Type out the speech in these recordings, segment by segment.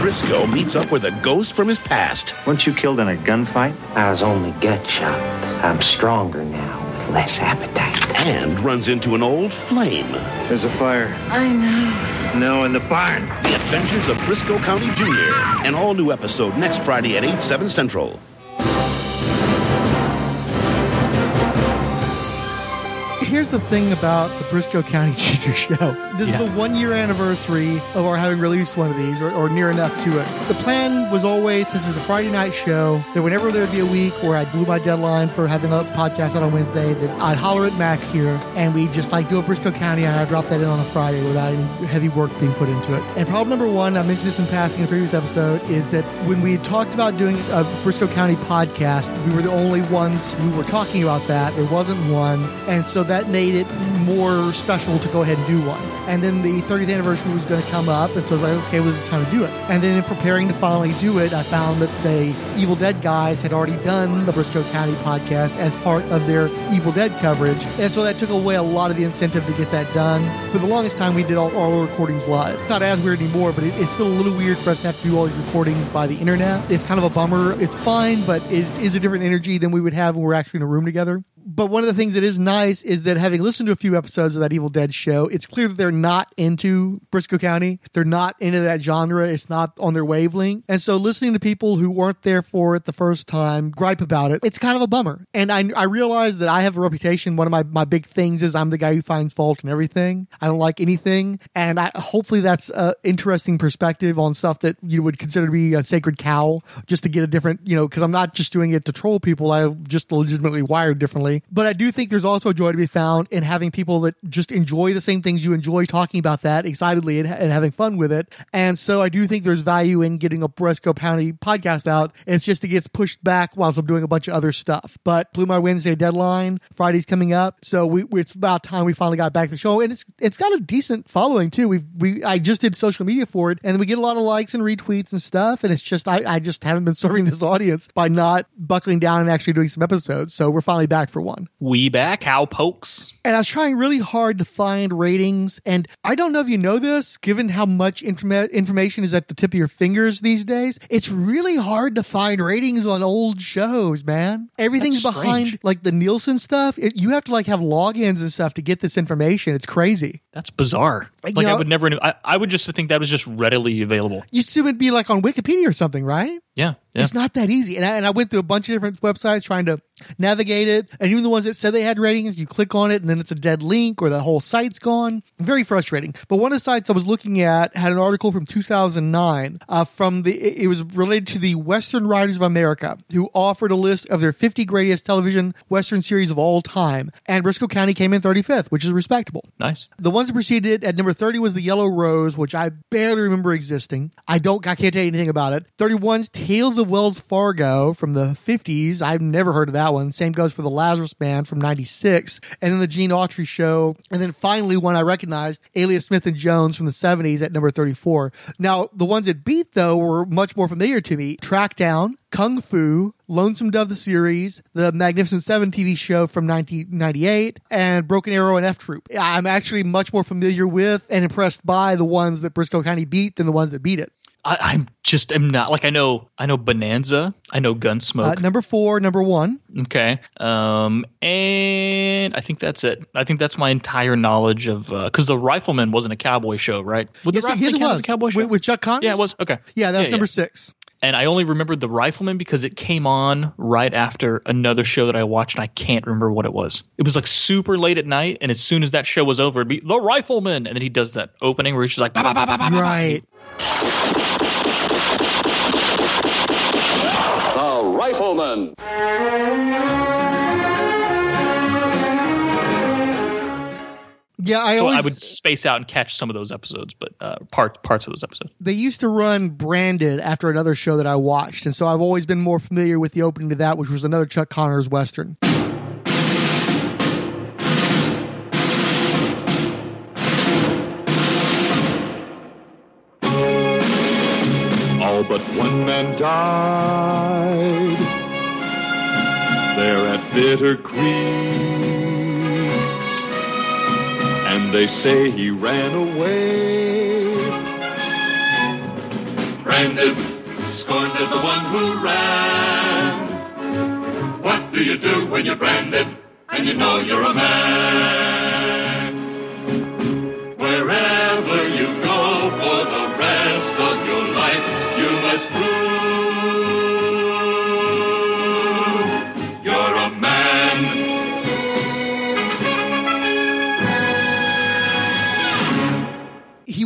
Brisco meets up with a ghost from his past. Weren't you killed in a gunfight? I was only gut shot. I'm stronger now with less appetite. And runs into an old flame. There's a fire. I know. No, in the barn. The Adventures of Brisco County Jr. An all new episode next Friday at 8, 7 Central. Here's the thing about the Brisco County Junior Show. This Yeah. is the one year anniversary of our having released one of these, or, or near enough to it. The plan was always, since it was a Friday night show, that whenever there'd be a week where I blew my deadline for having a podcast out on Wednesday, that I'd holler at Mac here and we just like do a Brisco County and I'd drop that in on a Friday without any heavy work being put into it. And problem number one, I mentioned this in passing in a previous episode, is that when we talked about doing a Brisco County podcast, we were the only ones who were talking about that. There wasn't one. And so that made it more special to go ahead and do one. And then the 30th anniversary was going to come up. And so I was like, okay, well, it's time to do it. And then in preparing to finally do it, I found that the Evil Dead guys had already done the Brisco County podcast as part of their Evil Dead coverage. And so that took away a lot of the incentive to get that done. For the longest time, we did all, all our recordings live. Not as weird anymore, but it, it's still a little weird for us to have to do all these recordings by the internet. It's kind of a bummer. It's fine, but it is a different energy than we would have when we're actually in a room together. But one of the things that is nice is that having listened to a few episodes of that Evil Dead show, it's clear that they're not into Brisco County. They're not into that genre. It's not on their wavelength. And so listening to people who weren't there for it the first time gripe about it, it's kind of a bummer. And I, I realize that I have a reputation. One of my, my big things is I'm the guy who finds fault in everything. I don't like anything. And I, hopefully that's an interesting perspective on stuff that you would consider to be a sacred cow, just to get a different, you know, because I'm not just doing it to troll people. I'm just legitimately wired differently. But I do think there's also a joy to be found in having people that just enjoy the same things you enjoy talking about that excitedly and, and having fun with it. And so I do think there's value in getting a Brisco County podcast out. It's just it gets pushed back whilst I'm doing a bunch of other stuff. But blew my Wednesday deadline. Friday's coming up, so we, it's about time we finally got back to the show. And it's it's got a decent following too. We we I just did social media for it, and we get a lot of likes and retweets and stuff. And it's just I I just haven't been serving this audience by not buckling down and actually doing some episodes. So we're finally back for one. We back, how pokes. And I was trying really hard to find ratings. And I don't know if you know this, given how much informa- information is at the tip of your fingers these days. It's really hard to find ratings on old shows, man. Everything's behind like the Nielsen stuff. It, you have to like have logins and stuff to get this information. It's crazy. That's bizarre. You Like I would never. I, I would just think that was just readily available. You assume it'd be like on Wikipedia or something, right? Yeah, yeah. It's not that easy. And I, and I went through a bunch of different websites trying to navigate it. And even the ones that said they had ratings, you click on it and then it's a dead link or the whole site's gone. Very frustrating. But one of the sites I was looking at had an article from 2009 uh, from the, it was related to the Western Writers of America who offered a list of their 50 greatest television Western series of all time. And Brisco County came in 35th, which is respectable. nice. The ones that preceded it at number 30 was the Yellow Rose, which I barely remember existing. I don't, I can't tell you anything about it. 31's Tales of Wells Fargo from the 50s. I've never heard of that one. Same goes for the Lazarus Man from 96. And then the Gene Autry Show. And then finally one I recognized, Alias Smith and Jones from the 70s at number 34. Now, the ones that beat though were much more familiar to me. Trackdown, Kung Fu, Lonesome Dove the series, the Magnificent Seven TV show from 1998, and Broken Arrow and F Troop. I'm actually much more familiar with and impressed by the ones that Brisco County beat than the ones that beat it. I, I'm just am not like I know I know Bonanza. I know Uh, Gunsmoke. number four, number one. okay, um, and I think that's it. I think that's my entire knowledge of because the Rifleman wasn't a cowboy show, right? Would Yes, the it- Rifleman yes, it was. a cowboy show? With, with Chuck Connors? yeah, it was okay. Yeah, that's Yeah, number yeah. six. And I only remembered the Rifleman because it came on right after another show that I watched, and I can't remember what it was. It was like super late at night, and as soon as that show was over, it'd be the Rifleman, and then he does that opening where he's just like, bah, bah, bah, bah, bah, bah, bah. Right. The Rifleman. Yeah, I So always I would space out and catch some of those episodes, but uh, parts parts of those episodes. they used to run branded after another show that I watched, and so I've always been more familiar with the opening to that, which was another Chuck Connors western. All but one man died there at Bitter Creek. And they say he ran away. branded, scorned as the one who ran. What do you do when you're branded and you know you're a man? Wherever you go for the rest of your life, you must prove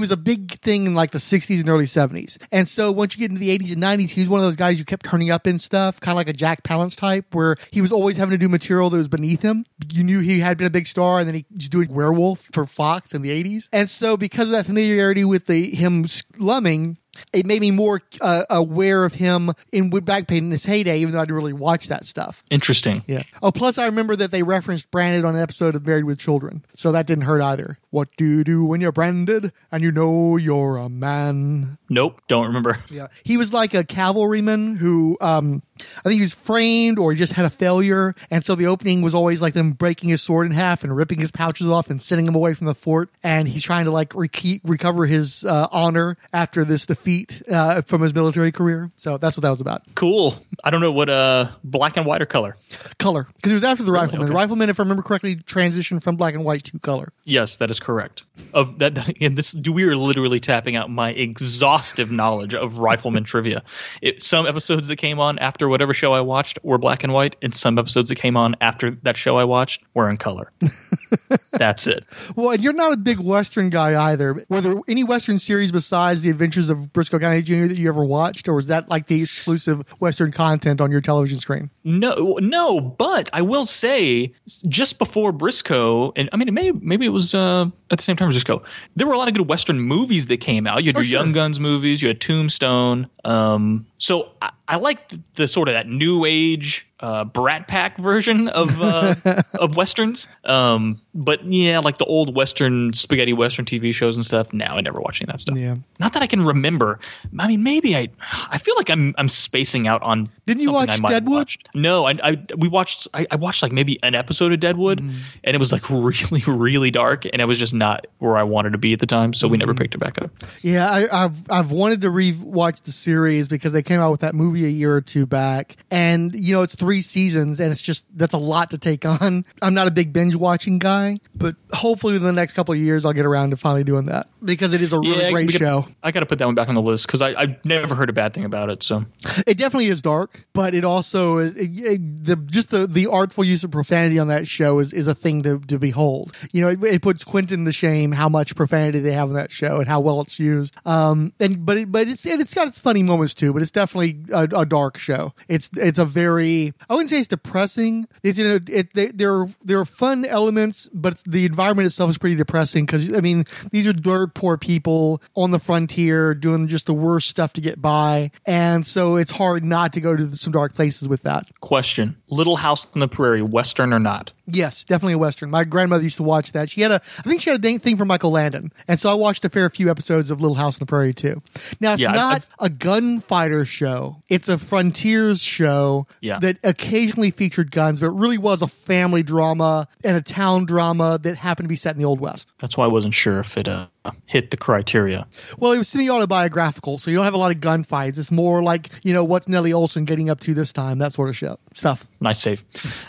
was a big thing in like the 60s and early 70s. And so once you get into the 80s and 90s, he was one of those guys who kept turning up in stuff, kind of like a Jack Palance type, where he was always having to do material that was beneath him. You knew he had been a big star, and then he was doing Werewolf for Fox in the 80s. And so because of that familiarity with the him slumming, it made me more uh, aware of him in with back pain in his heyday, even though I didn't really watch that stuff. Interesting. Yeah. Oh, plus I remember that they referenced Branded on an episode of Married with Children, so that didn't hurt either. What do you do when you're branded and you know you're a man? Nope, don't remember. Yeah. He was like a cavalryman who, um, I think he was framed or he just had a failure. And so the opening was always like them breaking his sword in half and ripping his pouches off and sending him away from the fort. And he's trying to like re- recover his uh, honor after this defeat uh, from his military career. So that's what that was about. Cool. I don't know what uh black and white or color. Color. Because it was after the Rifleman. Okay. The Rifleman, if I remember correctly, transitioned from black and white to color. Yes, that is correct. Of that, that and this do we are literally tapping out my exhaustive knowledge of rifleman trivia. It, some episodes that came on after whatever show I watched were black and white, and some episodes that came on after that show I watched were in color. That's it. Well, and you're not a big Western guy either. Were there any Western series besides The Adventures of Brisco County Jr. that you ever watched, or was that like the exclusive Western content on your television screen? No, no, but I will say, just before Brisco, and I mean, it may, maybe it was uh, at the same time just go. there were a lot of good Western movies that came out. You had Oh, your sure. Young Guns movies, you had Tombstone. Um, so I, I liked the sort of that new age uh, Brat Pack version of uh, of westerns. Um, but yeah, like the old Western spaghetti Western TV shows and stuff. Now I never watch any of that stuff. Yeah. Not that I can remember. I mean, maybe I. I feel like I'm I'm spacing out on. Didn't you watch Deadwood? watched. No, I, I we watched. I, I watched like maybe an episode of Deadwood, Mm-hmm. and it was like really really dark, and it was just not where I wanted to be at the time. So we Mm-hmm. never picked it back up. Yeah, I, I've I've wanted to re-watch the series because they came out with that movie a year or two back, and you know it's three seasons, and it's just that's a lot to take on. I'm not a big binge watching guy, but hopefully in the next couple of years I'll get around to finally doing that because it is a really Yeah, great show. I got to put that one back on the list because I've never heard a bad thing about it. So It definitely is dark, but it also is it, it- the just the the artful use of profanity on that show is is a thing to to behold. You know, it, it puts Quentin to shame how much profanity they have on that show and how well it's used. Um, and but it, but it's and it's got its funny moments too. But it's definitely a, a dark show. It's it's a very I wouldn't say it's depressing. It's you know it they, there are there are fun elements, but the environment itself is pretty depressing because I mean these are dirt poor people on the frontier doing just the worst stuff to get by, and so it's hard not to go to some dark places with that. question: Little House on the Prairie, Western or not? Yes, definitely a western. My grandmother used to watch that. She had a, I think she had a dang thing for Michael Landon, and so I watched a fair few episodes of Little House on the Prairie too. Now it's Yeah, not a gunfighter show; it's a frontiers show Yeah. that occasionally featured guns, but it really was a family drama and a town drama that happened to be set in the Old West. That's why I wasn't sure if it uh, hit the criteria. Well, it was semi autobiographical, so you don't have a lot of gunfights. It's more like you know what's Nellie Olson getting up to this time, that sort of shit stuff. Nice save.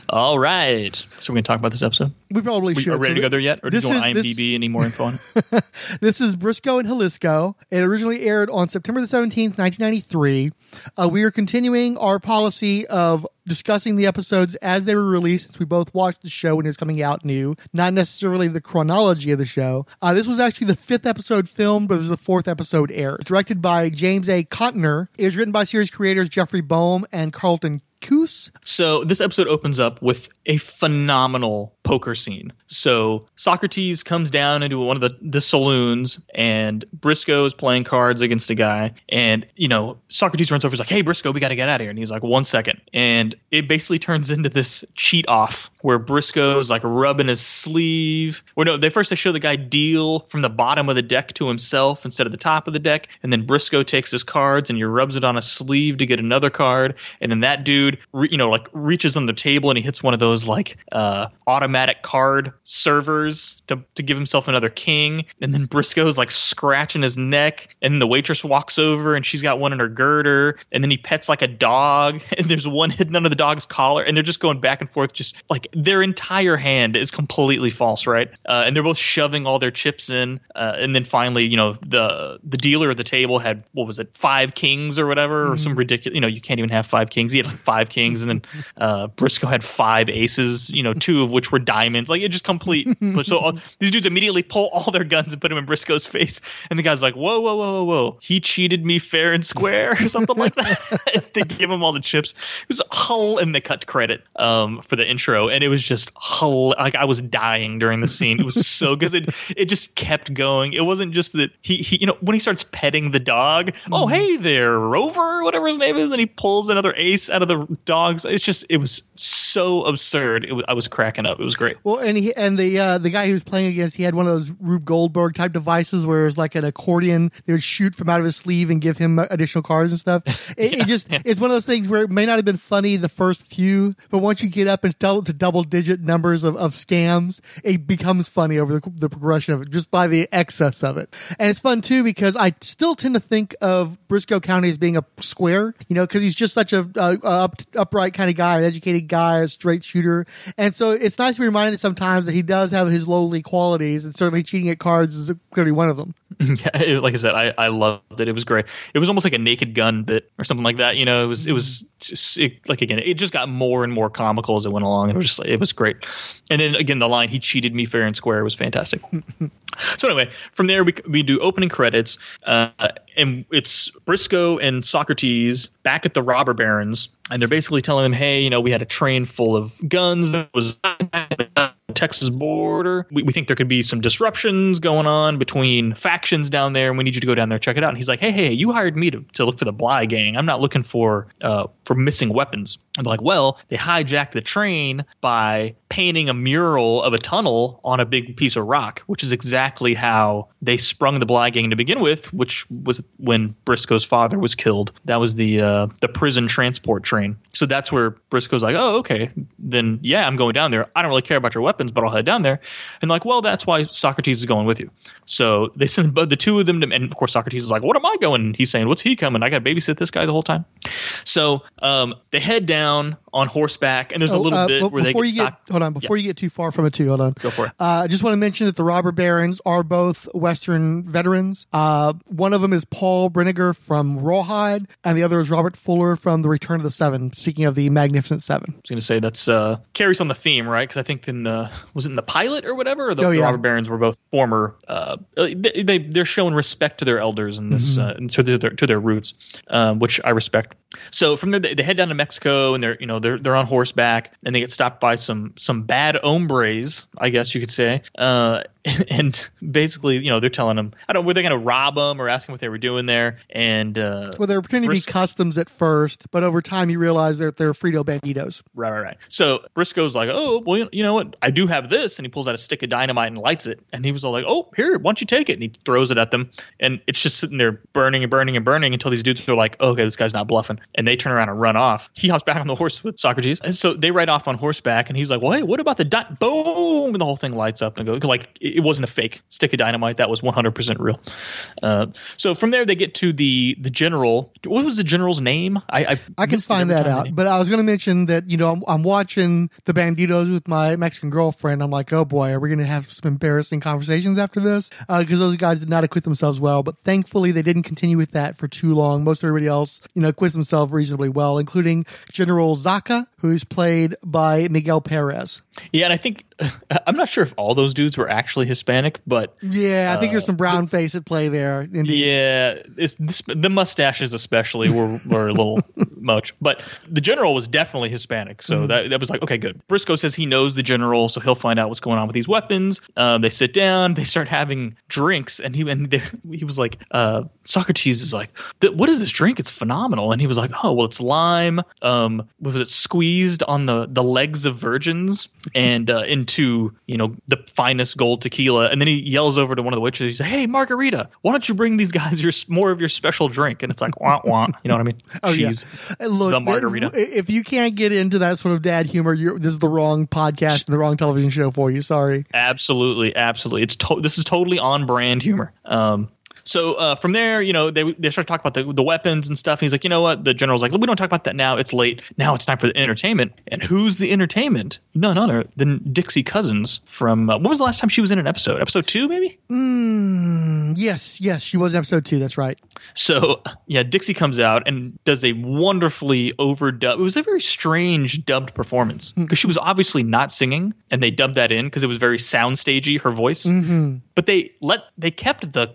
All right, so we're gonna talk about this episode. We probably We should. are ready So to go there yet, or do you want is- IMDb this- any more info on? it? This is Brisco in Jalisco. It originally aired on September the 17th, 1993. Uh, we are continuing our policy of discussing the episodes as they were released since we both watched the show when it was coming out new, not necessarily the chronology of the show. Uh, this was actually the fifth episode filmed, but it was the fourth episode aired. Directed by James A. Contner. It was written by series creators Jeffrey Boam and Carlton Cuse. So this episode opens up with a phenomenal poker scene. So Socrates comes down into one of the, the saloons and Brisco is playing cards against a guy. And, you know, Socrates runs over, he's like, hey, Brisco, we got to get out of here. And he's like, one second. And it basically turns into this cheat off where Brisco's like rubbing his sleeve. Or no, they first they show the guy deal from the bottom of the deck to himself instead of the top of the deck. And then Brisco takes his cards and he rubs it on a sleeve to get another card. And then that dude, re- you know, like reaches on the table and he hits one of those like uh, automatic automatic card servers to, to give himself another king. And then Brisco's like scratching his neck. And the waitress walks over and she's got one in her girder. And then he pets like a dog. And there's one hidden under the dog's collar. And they're just going back and forth. Just like their entire hand is completely false, right? Uh, and they're both shoving all their chips in. Uh, and then finally, you know, the the dealer at the table had, what was it, five kings or whatever, or some ridiculous, you know, you can't even have five kings. He had like five kings. And then uh, Brisco had five aces, you know, two of which were diamonds. Like it just complete. so all, these dudes immediately pull all their guns and put them in Brisco's face, and the guy's like, "Whoa, whoa, whoa, whoa, whoa! He cheated me fair and square, or something like that." they give him all the chips. It was hull, and they cut credit um, for the intro, and it was just hull. Like I was dying during the scene. It was so good. It it just kept going. It wasn't just that he, he you know when he starts petting the dog. Oh hey there, Rover, whatever his name is, and he pulls another ace out of the dogs. It's just it was so absurd. It was, I was cracking up. It was great. Well, and he and the uh, the guy he was playing against, he had one of those Rube Goldberg type devices where it was like an accordion. They would shoot from out of his sleeve and give him additional cards and stuff. It, it just it's one of those things where it may not have been funny the first few, but once you get up into double, to double digit numbers of, of scams, it becomes funny over the, the progression of it just by the excess of it. And it's fun too because I still tend to think of Brisco County as being a square, you know, because he's just such a, a, a up, upright kind of guy, an educated guy, a straight shooter, and so it's nice be reminded sometimes that he does have his lowly qualities, and certainly cheating at cards is clearly one of them. yeah, like I said, I, I loved it. It was great. It was almost like a Naked Gun bit or something like that. You know, it was it was just, it, like again, it just got more and more comical as it went along. It was just like, it was great. And then again, the line "He cheated me fair and square" was fantastic. so anyway, from there we we do opening credits, uh, and it's Brisco and Socrates back at the robber barons, and they're basically telling them, "Hey, you know, we had a train full of guns that was." Texas border. We, we think there could be some disruptions going on between factions down there, and we need you to go down there check it out. And he's like, "Hey, hey, you hired me to, to look for the Bly gang. I'm not looking for uh, for missing weapons." And they're like, "Well, they hijacked the train by painting a mural of a tunnel on a big piece of rock, which is exactly how they sprung the Bly gang to begin with, which was when Brisco's father was killed. That was the uh, the prison transport train. So that's where Brisco's like, "Oh, okay, then yeah, I'm going down there. I don't really care about your weapons, but I'll head down there." And like, well, that's why Socrates is going with you. So they send the two of them, to, and of course Socrates is like, "What am I going?" And he's saying, "What's he coming? I got to babysit this guy the whole time." So um, they head down on horseback, and there's a Oh, little uh, bit where they before get you stopped. get hold on before you get too far from it too hold on Go for it. uh, I just want to mention that the robber barons are both Western veterans. Uh, one of them is Paul Brinegar from Rawhide, and the other is Robert Fuller from The Return of the Seven. Speaking of the Magnificent Seven, I was going to say that's uh, carries on the theme, right? Because I think in the was it in the pilot or whatever, or the, Oh, the robber barons were both former. Uh, they, they they're showing respect to their elders and this uh, to their to their roots, um, which I respect. So from there, they, head down to Mexico and they're you know they're they're on horseback and they get stopped by some some bad hombres, I guess you could say. Uh, and basically, you know, they're telling them, I don't, were they going to rob them or ask them what they were doing there? And uh, well, they're pretending to be customs at first, but over time you realize that they're Frito Banditos. Right, right, right. So Brisco's like, oh, well, you know what? I do have this. And he pulls out a stick of dynamite and lights it. And he was all like, oh, here, why don't you take it? And he throws it at them. And it's just sitting there burning and burning and burning until these dudes are like, oh, okay, this guy's not bluffing. And they turn around and run off. He hops back on the horse with Socrates. And so they ride off on horseback. And he's like, well, hey, what about the di-? boom? And the whole thing lights up and goes like, it wasn't a fake stick of dynamite. That was 100% real. Uh, so from there, they get to the the general. What was the general's name? I I, I can find that out. But I was going to mention that, you know, I'm, I'm watching the Banditos with my Mexican girlfriend. I'm like, oh boy, are we going to have some embarrassing conversations after this? Because those guys did not acquit themselves well. But thankfully, they didn't continue with that for too long. Most everybody else, you know, acquits themselves reasonably well, including General Zaka, who's played by Miguel Perez. Yeah, and I think I'm not sure if all those dudes were actually Hispanic, but Yeah, I think there's some brown face at play there. Indeed. yeah, it's, this, the mustaches especially were, were a little much. But the general was definitely Hispanic, so that that was like okay, good. Brisco says he knows the general, so he'll find out what's going on with these weapons. Um, they sit down, they start having drinks, and he and they, he was like, uh, Socrates is like, what is this drink? It's phenomenal, and he was like, oh well, it's lime. Um, was it squeezed on the the legs of virgins and uh, into you know the finest gold tequila, and then he yells over to one of the witches. He's like, "Hey, Margarita, why don't you bring these guys your more of your special drink?" And it's like, "Wah wah," you know what I mean? Oh, yeah. She's Uh, Look, the margarita. If you can't get into that sort of dad humor, you're, this is the wrong podcast and the wrong television show for you. Sorry. Absolutely, absolutely. It's to- this is totally on brand humor. Um, so uh, from there, you know, they they start talking about the, the weapons and stuff. And he's like, you know what? The general's like, we don't talk about that now. It's late. Now it's time for the entertainment. And who's the entertainment? None other than Dixie Cousins from. Uh, when was the last time she was in an episode? Episode two, maybe. Mm, yes, yes, she was in episode two. That's right. So yeah, Dixie comes out and does a wonderfully overdub. It was a very strange dubbed performance because she was obviously not singing, and they dubbed that in because it was very soundstagey her voice. But they let they kept the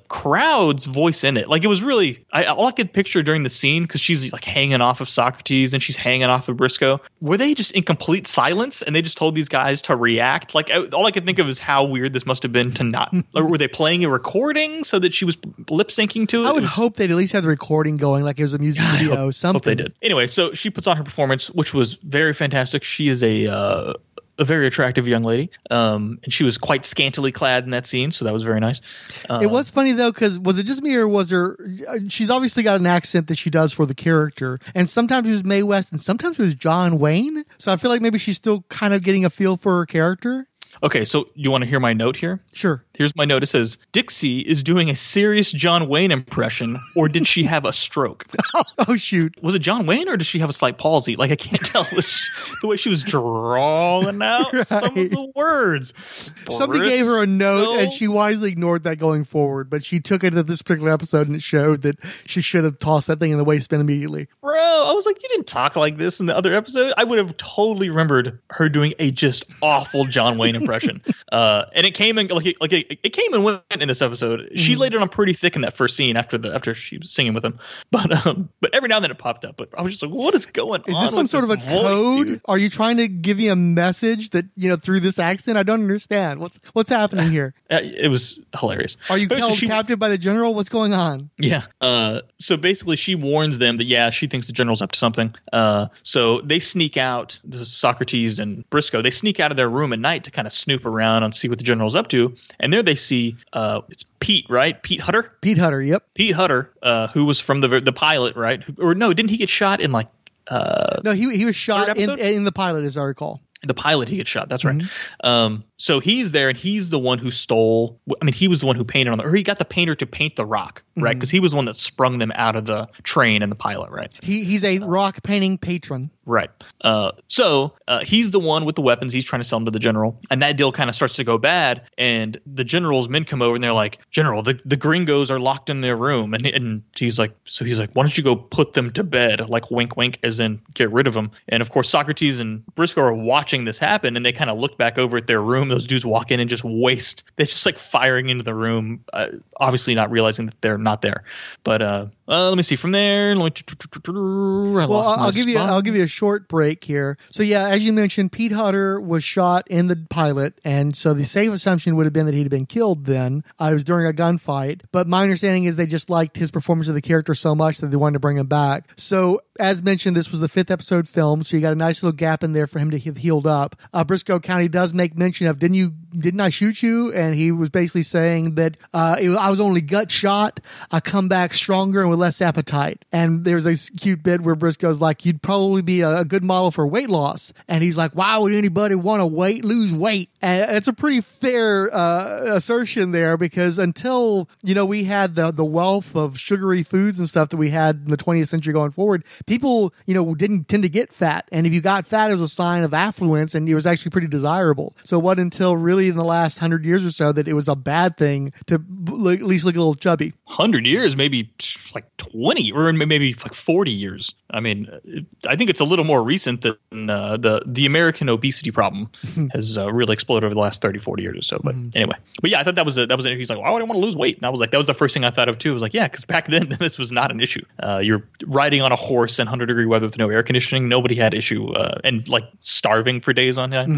crowd's voice in it. Like it was really I, all I could picture during the scene because she's like hanging off of Socrates and she's hanging off of Brisco. Were they just in complete silence and they just told these guys to react? Like I, all I could think of is how weird this must have been to not. like, were they playing a recording so that she was lip syncing to it? I It would was- hope they'd at least have the recording going, like it was a music I video, hope, something. hope they did. Anyway, so she puts on her performance, which was very fantastic. She is a uh, a very attractive young lady, um, and she was quite scantily clad in that scene, so that was very nice. Uh, It was funny though, because was it just me or was her? She's obviously got an accent that she does for the character, and sometimes it was Mae West, and sometimes it was John Wayne. So I feel like maybe she's still kind of getting a feel for her character. Okay. So you want to hear my note here? Sure. Here's my note. It says Dixie is doing a serious John Wayne impression, or did she have a stroke? Oh shoot. Was it John Wayne, or did she have a slight palsy? Like I can't tell the way she was drawing out some of the words. Somebody gave her a note, and she wisely ignored that going forward. But she took it at this particular episode, and it showed that she should have tossed that thing in the waste bin immediately. bro i was like you didn't talk like this in the other episode i would have totally remembered her doing a just awful john wayne impression uh and it came and like it, like it, it came and went in this episode she Mm-hmm. laid it on pretty thick in that first scene after the after she was singing with him but um but every now and then it popped up but i was just like what is going Is on this some sort of a voice, code? dude? Are you trying to give me a message that you know through this accent? I don't understand. What's what's happening here? Uh, it was hilarious Are you so held captive by the general? What's going on? Yeah. Uh, so basically, she warns them that yeah, she thinks the general's up to something. Uh, so they sneak out. The Socrates and Brisco they sneak out of their room at night to kind of snoop around and see what the general's up to. And there they see uh, it's Pete, right? Pete Hutter. Pete Hutter. Yep. Pete Hutter, uh, who was from the the pilot, right? Or no, didn't he get shot in like uh, No, he he was shot in in the pilot, as I recall. the pilot? He gets shot. That's right. Um, so he's there, and he's the one who stole. I mean, he was the one who painted on the, or he got the painter to paint the rock, right? Because he was the one that sprung them out of the train and the pilot, right? He he's a rock painting patron. Right. Uh, so uh, he's the one with the weapons. He's trying to sell them to the general, and that deal kind of starts to go bad. And the general's men come over and they're like, "General, the, the gringos are locked in their room." And and he's like, "So he's like, why don't you go put them to bed?" Like wink, wink, as in get rid of them. And of course, Socrates and Brisco are watching this happen, and they kind of look back over at their room. Those dudes walk in and just waste. They're just like firing into the room, uh, obviously not realizing that they're not there. But uh, uh, let me see from there. Me, Well, I'll give you. I'll give you a short break here. So yeah, as you mentioned, Pete Hutter was shot in the pilot, and so the safe assumption would have been that he'd been killed. Then uh, it was during a gunfight. But my understanding is they just liked his performance of the character so much that they wanted to bring him back. So as mentioned, this was the fifth episode film, so you got a nice little gap in there for him to have healed up. Uh, Brisco County does make mention of, didn't you? Didn't I shoot you? And he was basically saying that uh, I was only gut shot. I come back stronger and with less appetite. And there's a cute bit where Brisco's like, "You'd probably be a, a good model for weight loss." And he's like, "Why would anybody want to weight lose weight?" And it's a pretty fair uh, assertion there because until you know we had the the wealth of sugary foods and stuff that we had in the 20th century going forward, people you know didn't tend to get fat, and if you got fat, it was a sign of affluence, and it was actually pretty desirable. So what until really in the last hundred years or so that it was a bad thing to at least look a little chubby. hundred years, maybe like twenty or maybe like forty years. I mean, I think it's a little more recent than uh, the the American obesity problem has uh, really exploded over the last 30, 40 years or so. But anyway, but yeah, I thought that was a, that was an, he's like, why would I want to lose weight? And I was like, that was the first thing I thought of too. I was like, yeah, because back then this was not an issue. Uh, you're riding on a horse in 100 degree weather with no air conditioning, nobody had issue uh, and like starving for days on end.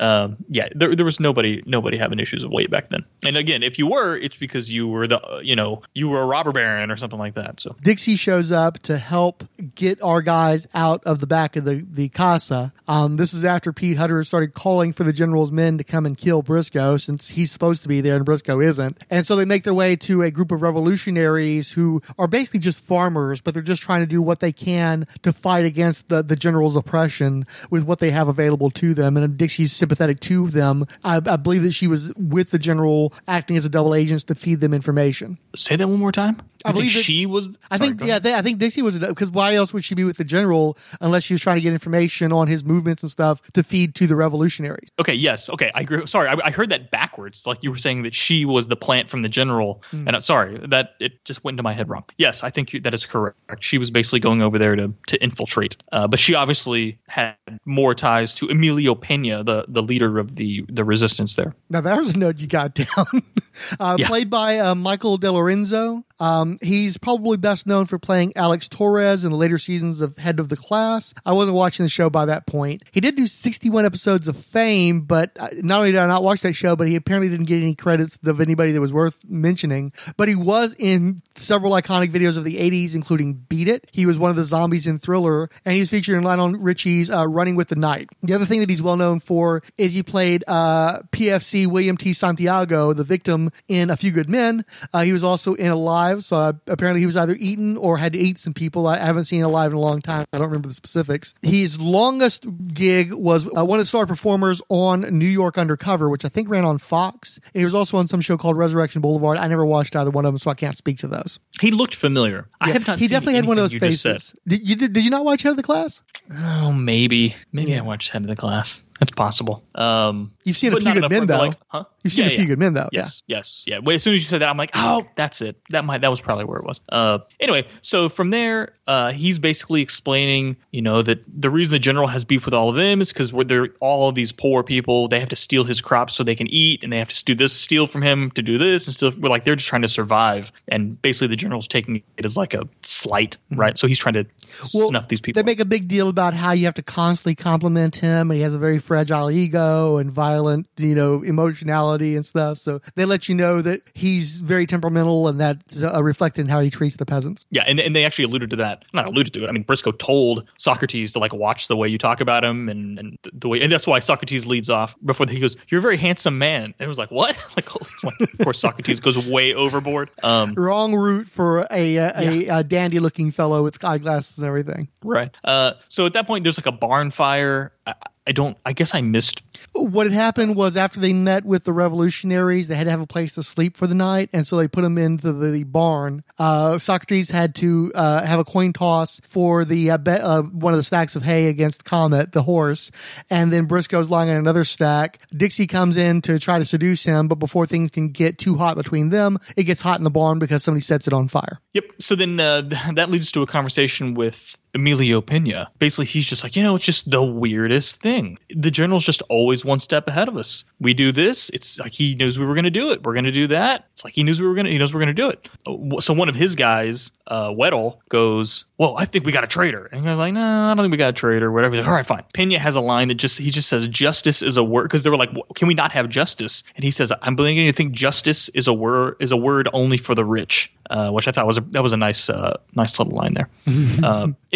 Um, yeah, there, there was nobody nobody having issues of weight back then. And again, if you were, it's because you were the uh, you know you were a robber baron or something like that. So Dixie shows up to help get our guys out of the back of the, the casa. Um, this is after Pete Hutter started calling for the general's men to come and kill Brisco since he's supposed to be there and Brisco isn't. And so they make their way to a group of revolutionaries who are basically just farmers, but they're just trying to do what they can to fight against the, the general's oppression with what they have available to them. And Dixie's sympathetic to them. I, I believe that she was with the general acting as a double agent to feed them information. say that one more time. I think believe that- she was. I sorry, think yeah, they, I think Dixie was because why else would she be with the general unless she was trying to get information on his movements and stuff to feed to the revolutionaries? Okay. Yes. Okay. I agree. Sorry, I, I heard that backwards. Like you were saying that she was the plant from the general, Hmm. and uh, sorry that it just went into my head wrong. Yes, I think you, that is correct. She was basically going over there to to infiltrate, uh, but she obviously had more ties to Emilio Pena, the the leader of the the resistance there. Now there's a note you got down. uh, Yeah. Played by uh, Michael De Lorenzo. Um, he's probably best known for playing Alex Torres in the later seasons of Head of the Class. I wasn't watching the show by that point. He did do 61 episodes of Fame, but uh, not only did I not watch that show, but he apparently didn't get any credits of anybody that was worth mentioning. But he was in several iconic videos of the 80s, including Beat It. He was one of the zombies in Thriller, and he was featured in Lionel Richie's uh, Running with the Night. The other thing that he's well known for is he played uh, PFC William T. Santiago, the victim in A Few Good Men. Uh, he was also in Alive, so uh, apparently he was either eaten or had to eat some people. I haven't seen Alive in a long time. I don't remember the specifics. His longest gig was uh, one of the star performers on New York Undercover, which I think ran on Fox. And he was also on some show called Resurrection Boulevard. I never watched either one of them, so I can't speak to those. He looked familiar. I have not. he seen definitely had one of those anything you just said. faces. Did you did, did you not watch Head of the Class? Oh, maybe. Maybe Yeah. I watched Head of the Class. That's possible. Um, You've seen A Few Good Men, though. Like, huh? You've seen Yeah, A Few yeah. Good Men, though. Yes, yes, yeah. Well, as soon as you said that, I'm like, oh, that's it. That might that was probably where it was. Uh, anyway, so from there, uh, he's basically explaining, you know, that the reason the general has beef with all of them is because they're all of these poor people. They have to steal his crops so they can eat, and they have to do this, steal from him to do this, and. We're like they're just trying to survive, and basically the general's taking it as like a slight, right? So he's trying to Mm-hmm. Well, snuff these people. They make a big deal about how you have to constantly compliment him, and he has a very fragile ego and violent, you know, emotionality and stuff. So they let you know that he's very temperamental, and that's uh, reflected in how he treats the peasants. Yeah, and, and they actually alluded to that. Not alluded to it. I mean, Brisco told Socrates to like watch the way you talk about him, and and the way, and that's why Socrates leads off before he goes, "You're a very handsome man." And it was like, "What?" like, like, of course, Socrates goes way overboard. Um, Wrong route for a a, a, a dandy looking fellow with eyeglasses and everything. right. Uh, so at that point, there's like a barn fire. I, I don't. I guess I missed. What had happened was after they met with the revolutionaries, they had to have a place to sleep for the night, and so they put them into the barn. Uh, Socrates had to uh, have a coin toss for the uh, be- uh, one of the stacks of hay against Comet, the horse, and then Brisco's lying on another stack. Dixie comes in to try to seduce him, but before things can get too hot between them, it gets hot in the barn because somebody sets it on fire. Yep. So then uh, th- that leads to a conversation with Emilio Pena. Basically, he's just like, you know, it's just the weirdest thing. The general's just always one step ahead of us. We do this. It's like he knows we were going to do it. We're going to do that. It's like he knows we were going to. He knows we're going to do it. Uh, So one of his guys, uh, Weddle, goes, "Well, I think we got a traitor." And he goes like, "No, I don't think we got a traitor." Whatever. Like, All right, fine. Pena has a line that just he just says, "Justice is a word," because they were like, "Can we not have justice?" And he says, "I'm beginning to think justice is a word is a word only for the rich." Uh, which I thought was a, that was a nice uh, nice little line there.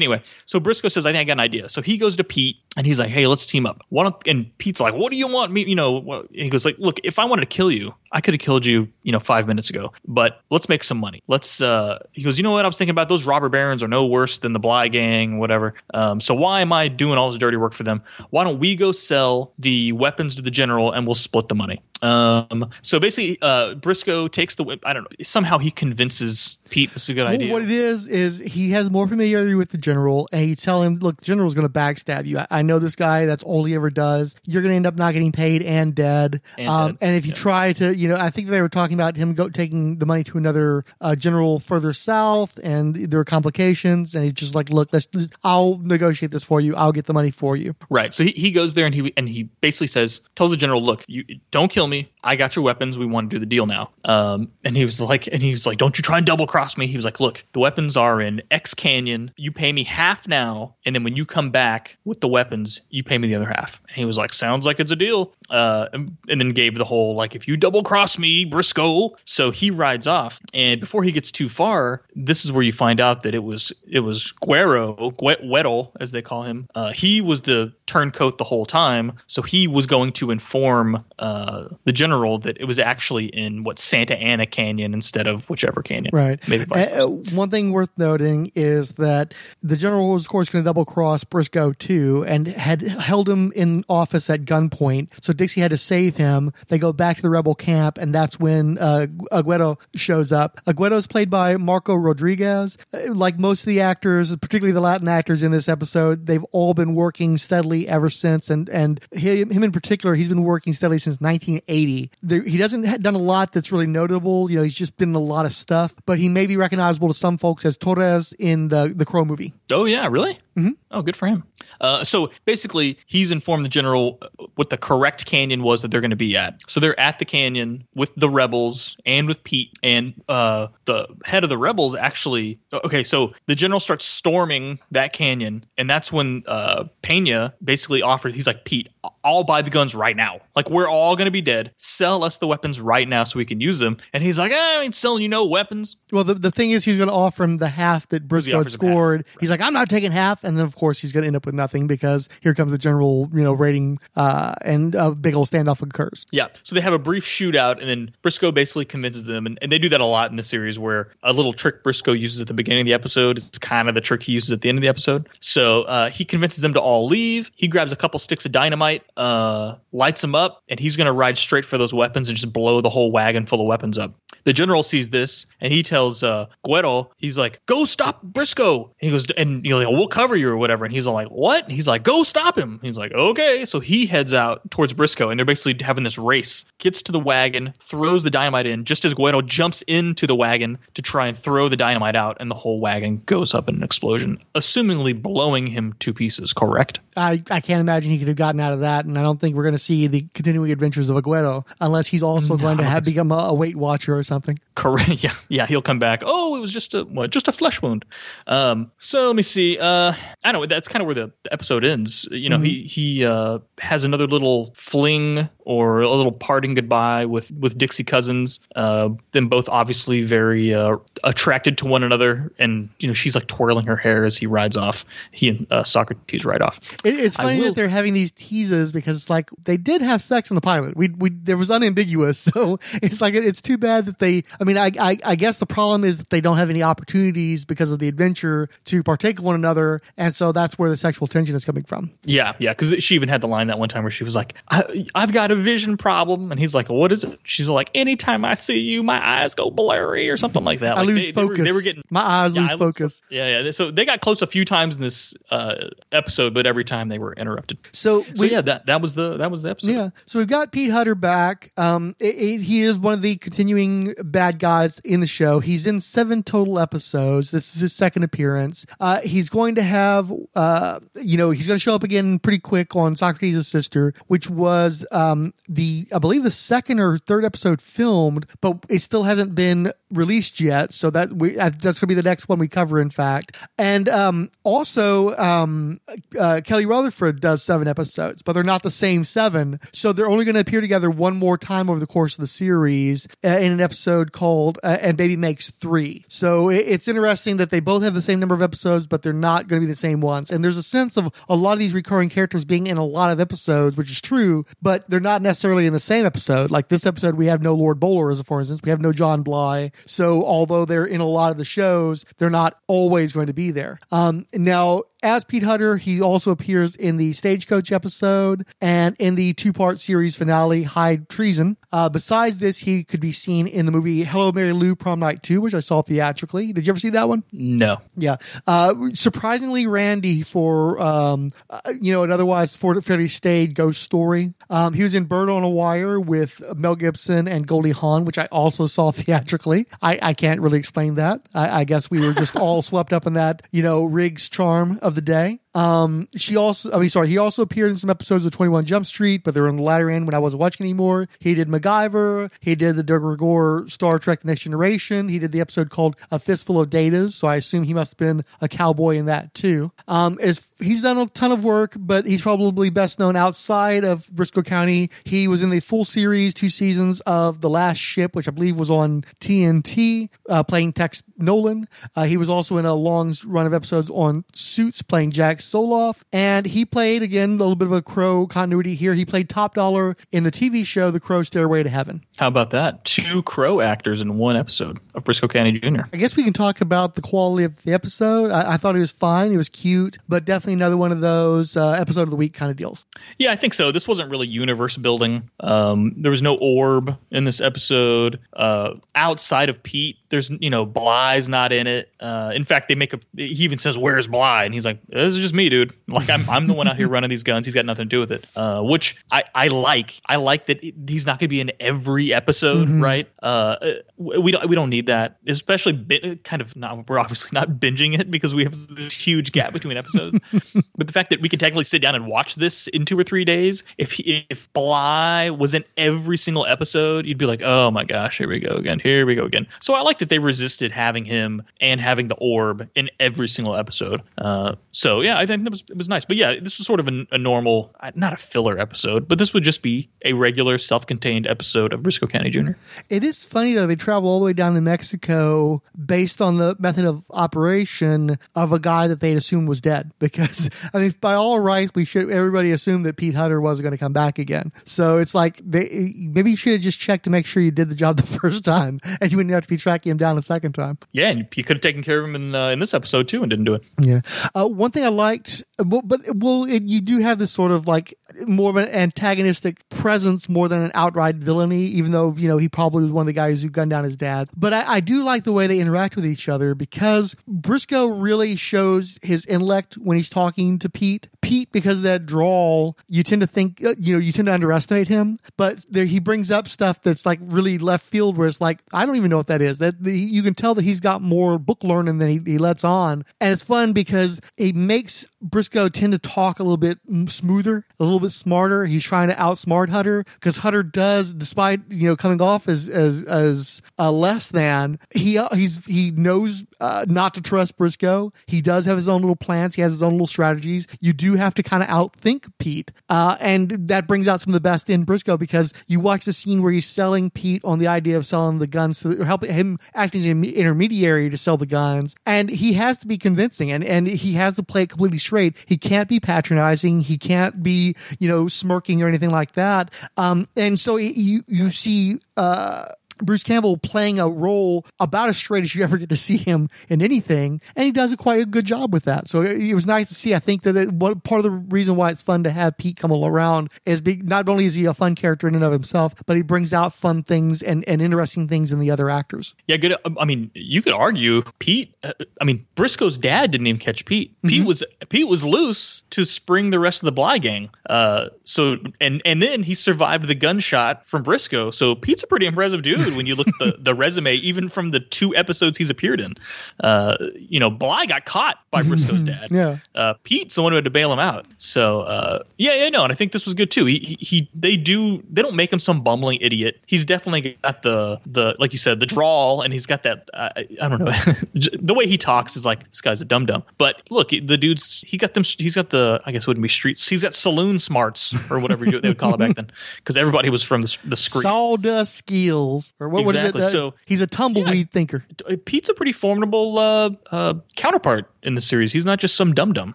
anyway, so Brisco says, "I think I got an idea." So he goes to Pete and he's like, "Hey, let's team up." Why don't, and Pete's like, "What do you want me?" You know, he goes like, "Look, if I wanted to kill you, I could have killed you, you know, five minutes ago. But let's make some money. Let's." Uh, he goes, "You know what? I was thinking about those robber barons are no worse than the Bly gang, whatever. Um, so why am I doing all this dirty work for them? Why don't we go sell the weapons to the general and we'll split the money?" Um, so basically, uh, Brisco takes the whip. I don't know. Somehow he convinces Pete this is a good Well, idea. what it is is he has more familiarity with the general, and he tell him, "Look, the general's going to backstab you. I, I know this guy. That's all he ever does. You're going to end up not getting paid and dead. And um, dead. and if you try to, you know, I think they were talking about him go, taking the money to another uh, general further south, and there were complications. And he's just like, look, let's, I'll negotiate this for you. I'll get the money for you. Right. So he, he goes there and he and he basically says, tells the general, look, you don't kill me. I got your weapons. We want to do the deal now. Um, and he was like, and he was like, don't you try and double cross me. He was like, look, the weapons are in X Canyon. You pay me half now, and then when you come back with the weapons, you pay me the other half. And he was like, sounds like it's a deal. Uh, and, and then gave the whole like, if you double cross me, Brisco. So he rides off, and before he gets too far, this is where you find out that it was it was Guero, Gue- Weddle, as they call him. Uh, he was the turncoat the whole time, so he was going to inform uh, the general that it was actually in what Santa Ana Canyon instead of whichever canyon. Right. Maybe Uh, one thing worth noting is that the general was, of course, going to double cross Brisco too, and had held him in office at gunpoint. So Dixie had to save him. They go back to the rebel camp, and that's when uh, Aguero shows up. Aguero is played by Marco Rodriguez. Uh, Like most of the actors, particularly the Latin actors in this episode, they've all been working steadily ever since. And and him, him in particular, he's been working steadily since 1980. There, he doesn't have done a lot that's really notable. You know, he's just been in a lot of stuff, but he may be recognizable to some folks as Torres in the the Crow movie. Oh yeah, really? Mm-hmm. Oh, good for him. Uh, so basically, he's informed the general uh, what the correct canyon was that they're going to be at. So they're at the canyon with the rebels and with Pete, and uh, the head of the rebels actually. Okay, so the general starts storming that canyon, and that's when uh, Pena basically offers, He's like, Pete, I'll buy the guns right now. Like we're all going to be dead. Sell us the weapons right now so we can use them. And he's like, I ain't selling you no weapons. Well, the, the thing is, he's going to offer him the half that Brisco offers half. scored. He's like, I'm not taking half, and then of course he's going to end up with nothing because here comes the general, you know, rating, uh, and a big old standoff occurs. Yeah. So they have a brief shootout, and then Brisco basically convinces them, and, and they do that a lot in the series, where a little trick Brisco uses at the beginning of the episode is kind of the trick he uses at the end of the episode. So uh, he convinces them to all leave. He grabs a couple sticks of dynamite, uh, lights them up, and he's going to ride straight for those weapons and just blow the whole wagon full of weapons up. The general sees this, and he tells uh, Guero, he's like, "Go stop Brisco." And he goes, and you know, we'll cover you or whatever. And he's all like, "What?" And he's like, "Go stop him." He's like, "Okay." So he heads out towards Brisco, and they're basically having this race. Gets to the wagon, throws the dynamite in, just as Guero jumps into the wagon to try and throw the dynamite out, and the whole wagon goes up in an explosion, assumingly blowing him to pieces. Correct? I, I can't imagine he could have gotten out of that, and I don't think we're going to see the continuing adventures of Aguero unless he's also going to have become a, a Weight Watcher or something. Correct. Yeah, yeah. He'll come back. Oh, it was just a what? Just a flesh wound. Um. So let me see. Uh, I don't know. That's kind of where the, the episode ends. You know, he he uh has another little fling or a little parting goodbye with with Dixie Cousins. Uh, them both obviously very uh attracted to one another, and you know she's like twirling her hair as he rides off. He and uh, Socrates ride off. It, it's funny will- that they're having these teases because it's like they did have sex in the pilot. We we there was unambiguous, so it's like it's too bad that they. I mean, I, I I guess the problem is that they don't have any opportunities because of the adventure to partake of one another, and so that's where the sexual tension is coming from. Yeah, yeah, because she even had the line that one time where she was like, I, "I've got a vision problem," and he's like, "What is it?" She's like, "Anytime I see you, my eyes go blurry or something like that." I Like, lose they, they were- focus. They were, getting my eyes Yeah, lose I focus. Yeah, yeah. So they got close a few times in this uh, episode, but every time they were interrupted. So, So we, yeah, that that was the that was the episode. Yeah. So we've got Pete Hutter back. Um, it, it- he is one of the continuing bad guys in the show. He's in seven total episodes. This is his second appearance. Uh, he's going to have, uh, you know, he's going to show up again pretty quick on Socrates' sister, which was um, the, I believe, the second or third episode filmed, but it still hasn't been released yet. So that we uh, that's going to be the next one we cover. In fact, and um, also um, uh, Kelly Rutherford does seven episodes, but they're not the same seven. So they're only going to appear together one more time over the course of the series uh, in an episode called uh, "And Baby Makes Three. So it, it's interesting that they both have the same number of episodes, but they're not going to be the same ones. And there's a sense of a lot of these recurring characters being in a lot of episodes, which is true, but they're not necessarily in the same episode. Like this episode, we have no Lord Bowler, as a for instance, we have no John Bly. So although they're in a lot of the shows, they're not always going to be there. Um, now, as Pete Hutter, he also appears in the Stagecoach episode and in the two part series finale, High Treason. Uh, besides this, he could be seen in the movie Hello, Mary Lou Prom Night 2, which I saw theatrically. Did you ever see that one? No. Yeah. Uh, surprisingly randy for, um, uh, you know, an otherwise fairly staid ghost story. Um, he was in Bird on a Wire with Mel Gibson and Goldie Hawn, which I also saw theatrically. I, I can't really explain that. I, I guess we were just all swept up in that, you know, Riggs charm of the day. Um, she also, I mean, sorry, he also appeared in some episodes of 21 Jump Street, but they were on the latter end when I wasn't watching anymore. He did MacGyver. He did the Doug Gore Star Trek The Next Generation. He did the episode called A Fistful of Datas. So I assume he must have been a cowboy in that too. Um, is, he's done a ton of work, but he's probably best known outside of Brisco County. He was in the full series, two seasons of The Last Ship, which I believe was on TNT, uh, playing Tex Nolan. Uh, he was also in a long run of episodes on Suits, playing Jack Soloff. And he played, again, a little bit of a Crow continuity here. He played Top Dollar in the TV show The Crow Stairway to Heaven. How about that? Two Crow actors in one episode of Brisco County Jr. I guess we can talk about the quality of the episode. I, I thought it was fine. It was cute, but definitely another one of those uh, episode of the week kind of deals. Yeah, I think so. This wasn't really universe building. Um, there was no orb in this episode. Uh, outside of Pete, there's you know Bly's not in it. Uh, in fact, they make a. He even says, "Where's Bly?" And he's like, "This is just me, dude. Like I'm I'm the one out here running these guns. He's got nothing to do with it." Uh, which I I like. I like that he's not going to be in every episode, right? Uh, we don't we don't need that, especially bi- kind of not. We're obviously not binging it because we have this huge gap between episodes. but the fact that we can technically sit down and watch this in two or three days, if he, if Bly was in every single episode, you'd be like, oh my gosh, here we go again, here we go again. So I like that they resisted having him and having the orb in every single episode. Uh, so yeah, I think that was it was nice. But yeah, this was sort of a, a normal, uh, not a filler episode, but this would just be a regular self-contained episode of Brisco County Jr. It is funny though, they travel all the way down to Mexico based on the method of operation of a guy that they'd assumed was dead. Because I mean, by all rights, we should everybody assumed that Pete Hutter wasn't going to come back again. So it's like they maybe you should have just checked to make sure you did the job the first time, and you wouldn't have to be tracking him down a second time. Yeah, and he could have taken care of him in uh, in this episode too, and didn't do it. Yeah. Uh, one thing I liked, but well, it, you do have this sort of like more of an antagonistic presence more than an outright villainy, even though, you know, he probably was one of the guys who gunned down his dad. But I, I do like the way they interact with each other because Brisco really shows his intellect when he's talking to Pete. Pete, because of that drawl, you tend to think, uh, you know, you tend to underestimate him, but there, he brings up stuff that's like really left field where it's like, I don't even know what that is. That the, you can tell that he's got more book learning than he, he lets on. And it's fun because it makes it's Brisco tend to talk a little bit smoother, a little bit smarter. He's trying to outsmart Hutter because Hutter does, despite you know coming off as as as uh, less than, he uh, he's he knows uh, not to trust Brisco. He does have his own little plans. He has his own little strategies. You do have to kind of outthink Pete, uh, and that brings out some of the best in Brisco because you watch the scene where he's selling Pete on the idea of selling the guns to helping him acting as an intermediary to sell the guns, and he has to be convincing, and and he has to play it straight. He can't be patronizing. He can't be, you know, smirking or anything like that. Um, and so you you see. Uh, Bruce Campbell playing a role about as straight as you ever get to see him in anything, and he does a quite a good job with that. So it, it was nice to see. I think that it, what, part of the reason why it's fun to have Pete come around is be, not only is he a fun character in and of himself, but he brings out fun things and, and interesting things in the other actors. Yeah, good. I mean, you could argue Pete. Uh, I mean, Brisco's dad didn't even catch Pete. Pete was Pete was loose to spring the rest of the Bly gang. Uh, so and and then he survived the gunshot from Brisco. So Pete's a pretty impressive dude when you look at the the resume, even from the two episodes he's appeared in. Uh, you know, Bly got caught by Brisco's dad. Yeah. Uh, Pete's the one who had to bail him out. So uh, yeah, yeah, no, and I think this was good too. He, he he they do they don't make him some bumbling idiot. He's definitely got the the like you said the drawl, and he's got that uh, I don't know the way he talks is like this guy's a dum dum. But look, the dude's he got them. He's got the I guess it wouldn't be streets. He's got saloon smarts or whatever you, they would call it back then, because everybody was from the the street. Sawdust skills, or what, what is it? Exactly. Uh, So- he's a tumbleweed thinker. Pete's a pretty formidable uh, uh, counterpart in the series. He's not just some dum dum.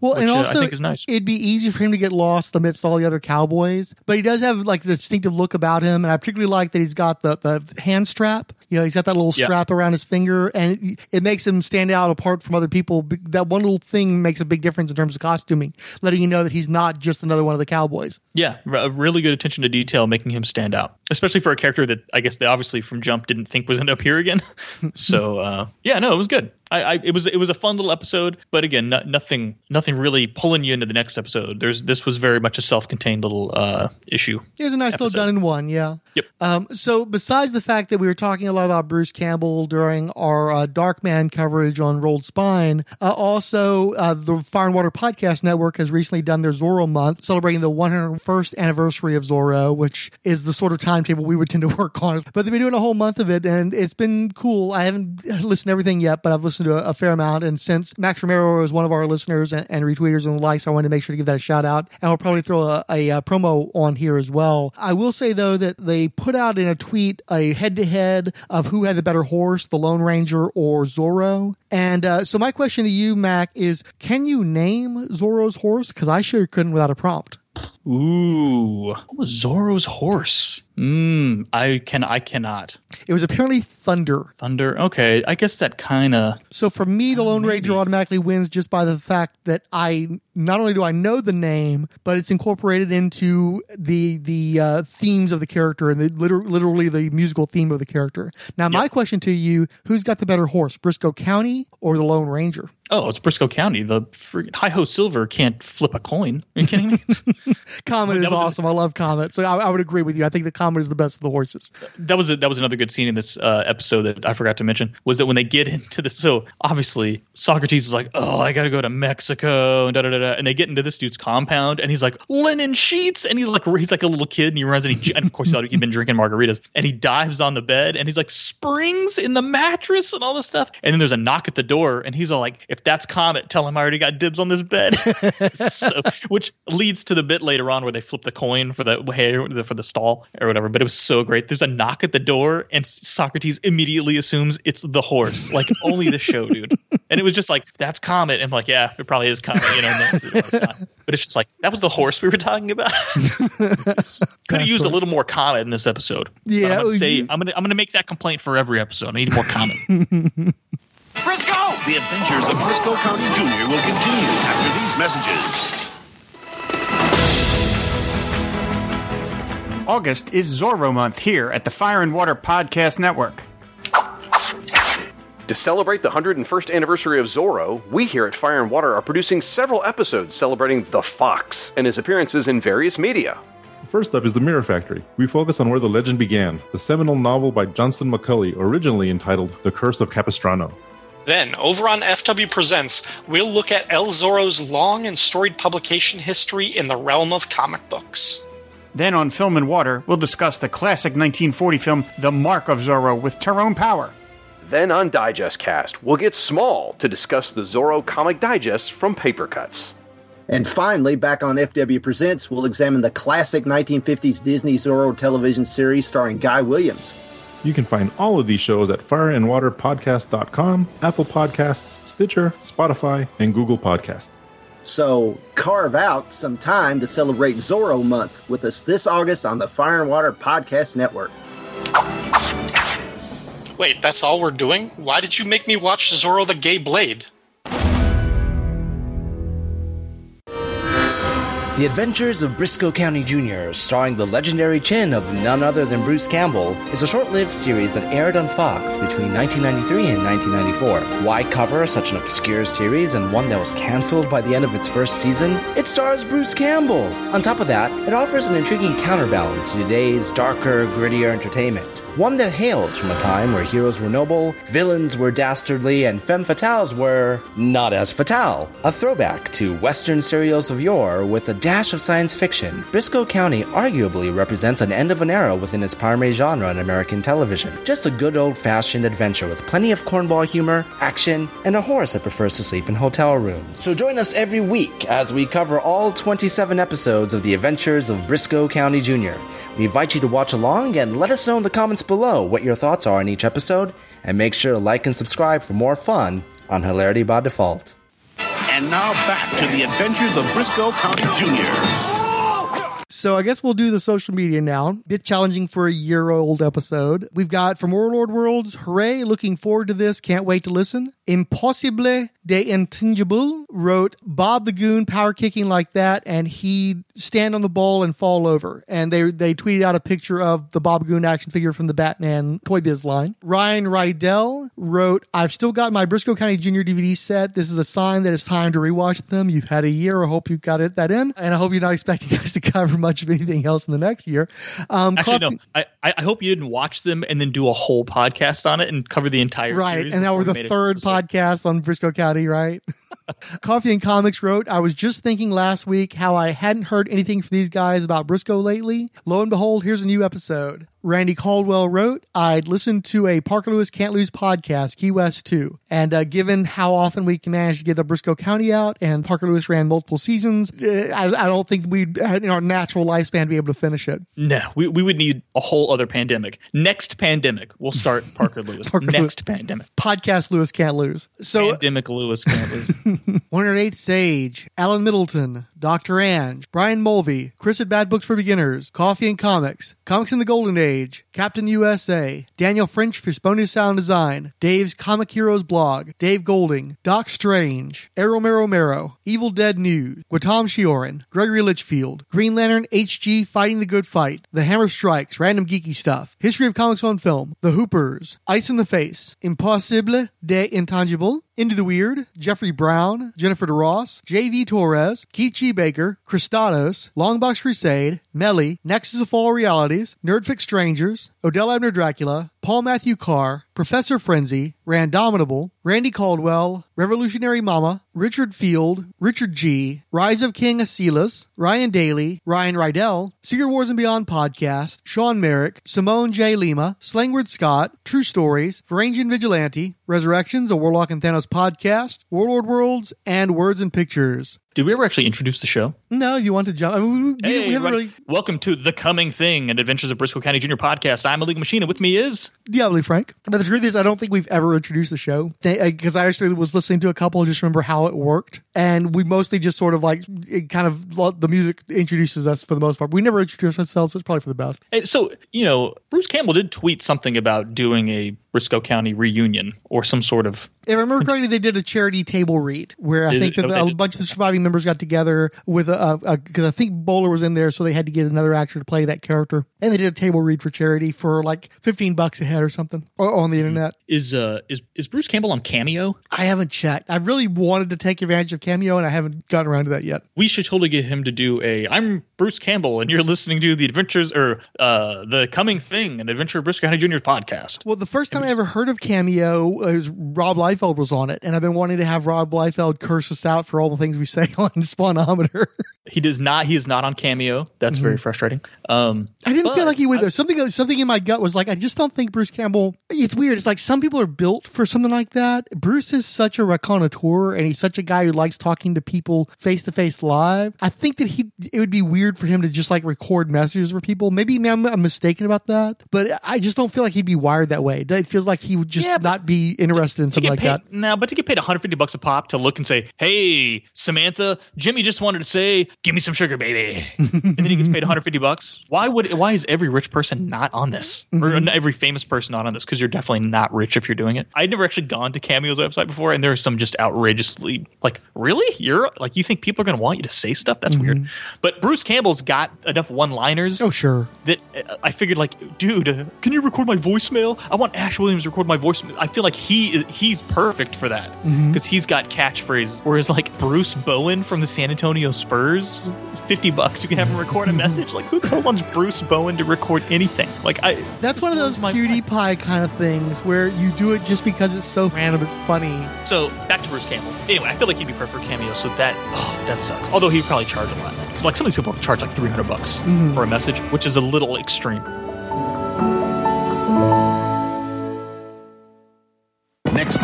Well, and uh, also, I think is nice. it'd be easy for him to get lost amidst all the other cowboys, but he does have like a distinctive look about him, and I particularly like that he's got the the hand strap. You know, he's got that little Yeah. strap around his finger, and it, it makes him stand out apart from other people. That one little thing makes a big difference in terms of costuming, letting you know that he's not just another one of the cowboys. Yeah, a really good attention to detail, making him stand out, especially for a character that I guess they obviously from Jump didn't think was going to appear again. so uh, yeah, no, it was good. I, I it was it was a fun little episode, but again, no, nothing nothing really pulling you into the next episode. There's this was very much a self-contained little uh, issue. It was a nice Episode. little done in one, yeah. Yep. Um, so besides the fact that we were talking a lot about Bruce Campbell during our uh, Darkman coverage on Rolled Spine, uh, also uh, the Fire and Water Podcast Network has recently done their Zorro month, celebrating the 101st anniversary of Zorro, which is the sort of timetable we would tend to work on. But they've been doing a whole month of it, and it's been cool. I haven't listened to everything yet, but I've listened to a, a fair amount. And since Max Romero is one of our listeners and, and retweeters and likes, I wanted to make sure to give that a shout out. And we'll probably throw a, a, uh promo on here as well. I will say though that they put out in a tweet a head to head of who had the better horse, the Lone Ranger or Zorro. And uh, so my question to you, Mac, is can you name Zorro's horse? Because I sure couldn't without a prompt. Ooh, what was Zorro's horse? Mm, I can I cannot. It was apparently Thunder. Thunder. Okay, I guess that kind of. So for me, the Lone Ranger automatically wins just by the fact that I not only do I know the name, but it's incorporated into the the uh, themes of the character and the liter- literally the musical theme of the character. Now, my question to you: Who's got the better horse, Brisco County or the Lone Ranger? Oh, it's Brisco County. The friggin' Hi Ho Silver can't flip a coin. Are you kidding me? Comet is was a- awesome. I love Comet, so I, I would agree with you. I think the Comet is the best of the horses. that was a, that was another good scene in this uh, episode that I forgot to mention was that when they get into this. So obviously Socrates is like, "Oh, I got to go to Mexico," and da da da. And they get into this dude's compound, and he's like, "Linen sheets," and he like he's like a little kid, and he runs and he and of course he's been drinking margaritas, and he dives on the bed, and he's like springs in the mattress and all this stuff. And then there's a knock at the door, and he's all like, "If that's Comet, tell him I already got dibs on this bed." so, which leads to the bit later on where they flip the coin for the hair for the stall or whatever. But it was so great. There's a knock at the door, and Socrates immediately assumes it's the horse, like only the show, dude. And it was just like that's Comet, and I'm like, yeah, it probably is Comet, you know. and. But it's just like that was the horse we were talking about. Could have used a little more Comet in this episode. But Yeah, I'm gonna say you- I'm gonna I'm gonna make that complaint for every episode. I need more Comet. The adventures of Brisco County Jr. will continue after these messages. August is Zorro month here at the Fire and Water Podcast Network. To celebrate the 101st anniversary of Zorro, we here at Fire and Water are producing several episodes celebrating the Fox and his appearances in various media. First up is The Mirror Factory. We focus on where the legend began, the seminal novel by Johnston McCulley, originally entitled The Curse of Capistrano. Then, over on FW Presents, we'll look at El Zorro's long and storied publication history in the realm of comic books. Then on Film and Water, we'll discuss the classic 1940 film The Mark of Zorro with Tyrone Power. Then on Digest Cast, we'll get small to discuss the Zorro comic digest from Paper Cuts. And finally, back on FW Presents, we'll examine the classic 1950s Disney Zorro television series starring Guy Williams. You can find all of these shows at fireandwaterpodcast.com, Apple Podcasts, Stitcher, Spotify, and Google Podcasts. So carve out some time to celebrate Zorro Month with us this August on the Fire and Water Podcast Network. Wait, that's all we're doing? Why did you make me watch Zorro the Gay Blade? The Adventures of Brisco County Jr., starring the legendary chin of none other than Bruce Campbell, is a short lived series that aired on Fox between 1993 and 1994. Why cover such an obscure series and one that was cancelled by the end of its first season? It stars Bruce Campbell! On top of that, it offers an intriguing counterbalance to today's darker, grittier entertainment. One that hails from a time where heroes were noble, villains were dastardly, and femme fatales were not as fatale. A throwback to Western serials of yore with a dash of science fiction, Brisco County arguably represents an end of an era within its primary genre in American television. Just a good old fashioned adventure with plenty of cornball humor, action, and a horse that prefers to sleep in hotel rooms. So join us every week as we cover all 27 episodes of The Adventures of Brisco County Jr. We invite you to watch along and let us know in the comments below what your thoughts are on each episode, and make sure to like and subscribe for more fun on Hilarity by Default. And now back to the adventures of Brisco County Jr. So I guess we'll do the social media now. Bit challenging for a year old episode. We've got from Warlord Worlds, hooray, looking forward to this, can't wait to listen. Impossible de Intangible wrote Bob the Goon power kicking like that and he'd stand on the ball and fall over. And they they tweeted out a picture of the Bob Goon action figure from the Batman Toy Biz line. Ryan Rydell wrote, I've still got my Brisco County Junior DVD set. This is a sign that it's time to rewatch them. You've had a year. I hope you got it that in. And I hope you're not expecting us to cover much of anything else in the next year. Um, Actually, Coffee- no. I, I hope you didn't watch them and then do a whole podcast on it and cover the entire right and now we're the third podcast on brisco county right coffee and comics wrote i was just thinking last week how i hadn't heard anything from these guys about brisco lately lo and behold here's a new episode randy caldwell wrote i'd listened to a parker lewis can't lose podcast key west 2 and uh, given how often we managed to get the brisco county out and parker lewis ran multiple seasons uh, I, I don't think we'd in our natural lifespan be able to finish it No, we, we would need a whole other pandemic. Next pandemic, we'll start Parker Lewis. Parker Next Lewis. pandemic. podcast lewis can't lose so pandemic Lewis can't lose. 108 Sage, Alan Middleton, Dr. Ange, Brian Mulvey, Chris at Bad Books for Beginners, Coffee and Comics, Comics in the Golden Age, Captain USA, Daniel French for Spony Sound Design, Dave's Comic Heroes blog, Dave Golding, Doc Strange, Arrow Mero Mero, Evil Dead News, Guatam Shioran, Gregory Litchfield, Green Lantern HG Fighting the Good Fight, The Hammer Strikes, Random Geeky Stuff, History of Comics on Film, The Hoopers, Ice in the Face, Impossible de Intangible, Into the Weird, Jeffrey Brown, Jennifer DeRoss, J.V. Torres, Keith G. Baker, Christados, Longbox Crusade, Melly, Nexus of Fall Realities, Nerdfix Strangers, Odell Abner Dracula, Paul Matthew Carr, Professor Frenzy, Randomitable, Randy Caldwell, Revolutionary Mama, Richard Field, Richard G., Rise of King Asilas, Ryan Daly, Ryan Rydell, Secret Wars and Beyond Podcast, Sean Merrick, Simone J. Lima, Slangward Scott, True Stories, Varangian Vigilante, Resurrections, a Warlock and Thanos podcast, Warlord Worlds, and Words and Pictures. Did we ever actually introduce the show? No, you want to jump? I mean, we, Hey, we haven't really. welcome to The Coming Thing, an Adventures of Brisco County Junior podcast. I'm a League Machine, and with me is Diabolu Frank. But the truth is, I don't think we've ever introduced the show because I actually was listening to a couple and just remember how it worked. And we mostly just sort of like it kind of the music introduces us for the most part. We never introduce ourselves, so it's probably for the best. So you know Bruce Campbell did tweet something about doing a Brisco County reunion or some sort of. If I remember correctly, they did a charity table read where I Did think it? that Okay. a bunch of the surviving members got together with a because I think Bowler was in there, so they had to get another actor to play that character, and they did a table read for charity for like fifteen bucks a head or something or on the internet. Is uh is is Bruce Campbell on Cameo? I haven't checked. I really wanted to take advantage of Cameo, and I haven't gotten around to that yet. We should totally get him to do a. I'm Bruce Campbell, and you're listening to the Adventures or uh the Coming Thing, an Adventure of Brisco County Junior's podcast. Well, the first time I ever heard of Cameo was Rob Liefeld was on it, and I've been wanting to have Rob Liefeld curse us out for all the things we say on Spawnometer. He does not. He is not on Cameo. That's very frustrating. Um, I didn't feel like he would though. Something something in my gut was like, I just don't think Bruce Campbell. It's weird. It's like some people are built for something like that. Bruce is such a raconteur, and he's such a guy who likes talking to people face to face live. I think that he it would be weird for him to just like record messages for people. Maybe I'm, I'm mistaken about that, but I just don't feel like he'd be wired that way. It feels like he would just Yeah, not be interested in something like paid now, but to get paid 150 bucks a pop to look and say, "Hey, Samantha, Jimmy just wanted to say, give me some sugar, baby," and then he gets paid 150 bucks. Why would? Why is every rich person not on this, or Mm-hmm. every famous person not on this? Because you're definitely not rich if you're doing it. I'd never actually gone to Cameo's website before, and there are some just outrageously like, really, you're like, you think people are going to want you to say stuff? That's weird. But Bruce Campbell's got enough one-liners Mm-hmm. Oh sure. that uh, I figured like, dude, uh, can you record my voicemail? I want Ash Williams to record my voicemail. I feel like he he's perfect for that Mm-hmm. because he's got catchphrases. Whereas like Bruce Bowen from the San Antonio Spurs, fifty bucks you can have him record a message. Like who the hell wants Bruce Bowen to record anything? Like I That's one of those PewDiePie kind of things where you do it just because it's so random, it's funny. so back to Bruce Campbell. Anyway, I feel like he'd be perfect for cameo. So that oh that sucks. Although he'd probably charge a lot because like some of these people charge like three hundred bucks Mhm. for a message, which is a little extreme.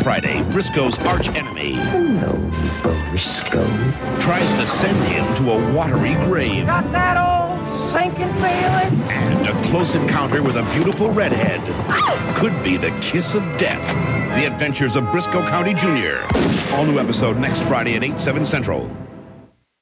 Friday, Brisco's arch enemy Hello, Brisco. tries to send him to a watery grave. Got that old sinking feeling? And a close encounter with a beautiful redhead could be the kiss of death. The Adventures of Briscoe County Jr. All new episode next Friday at 8, 7 Central.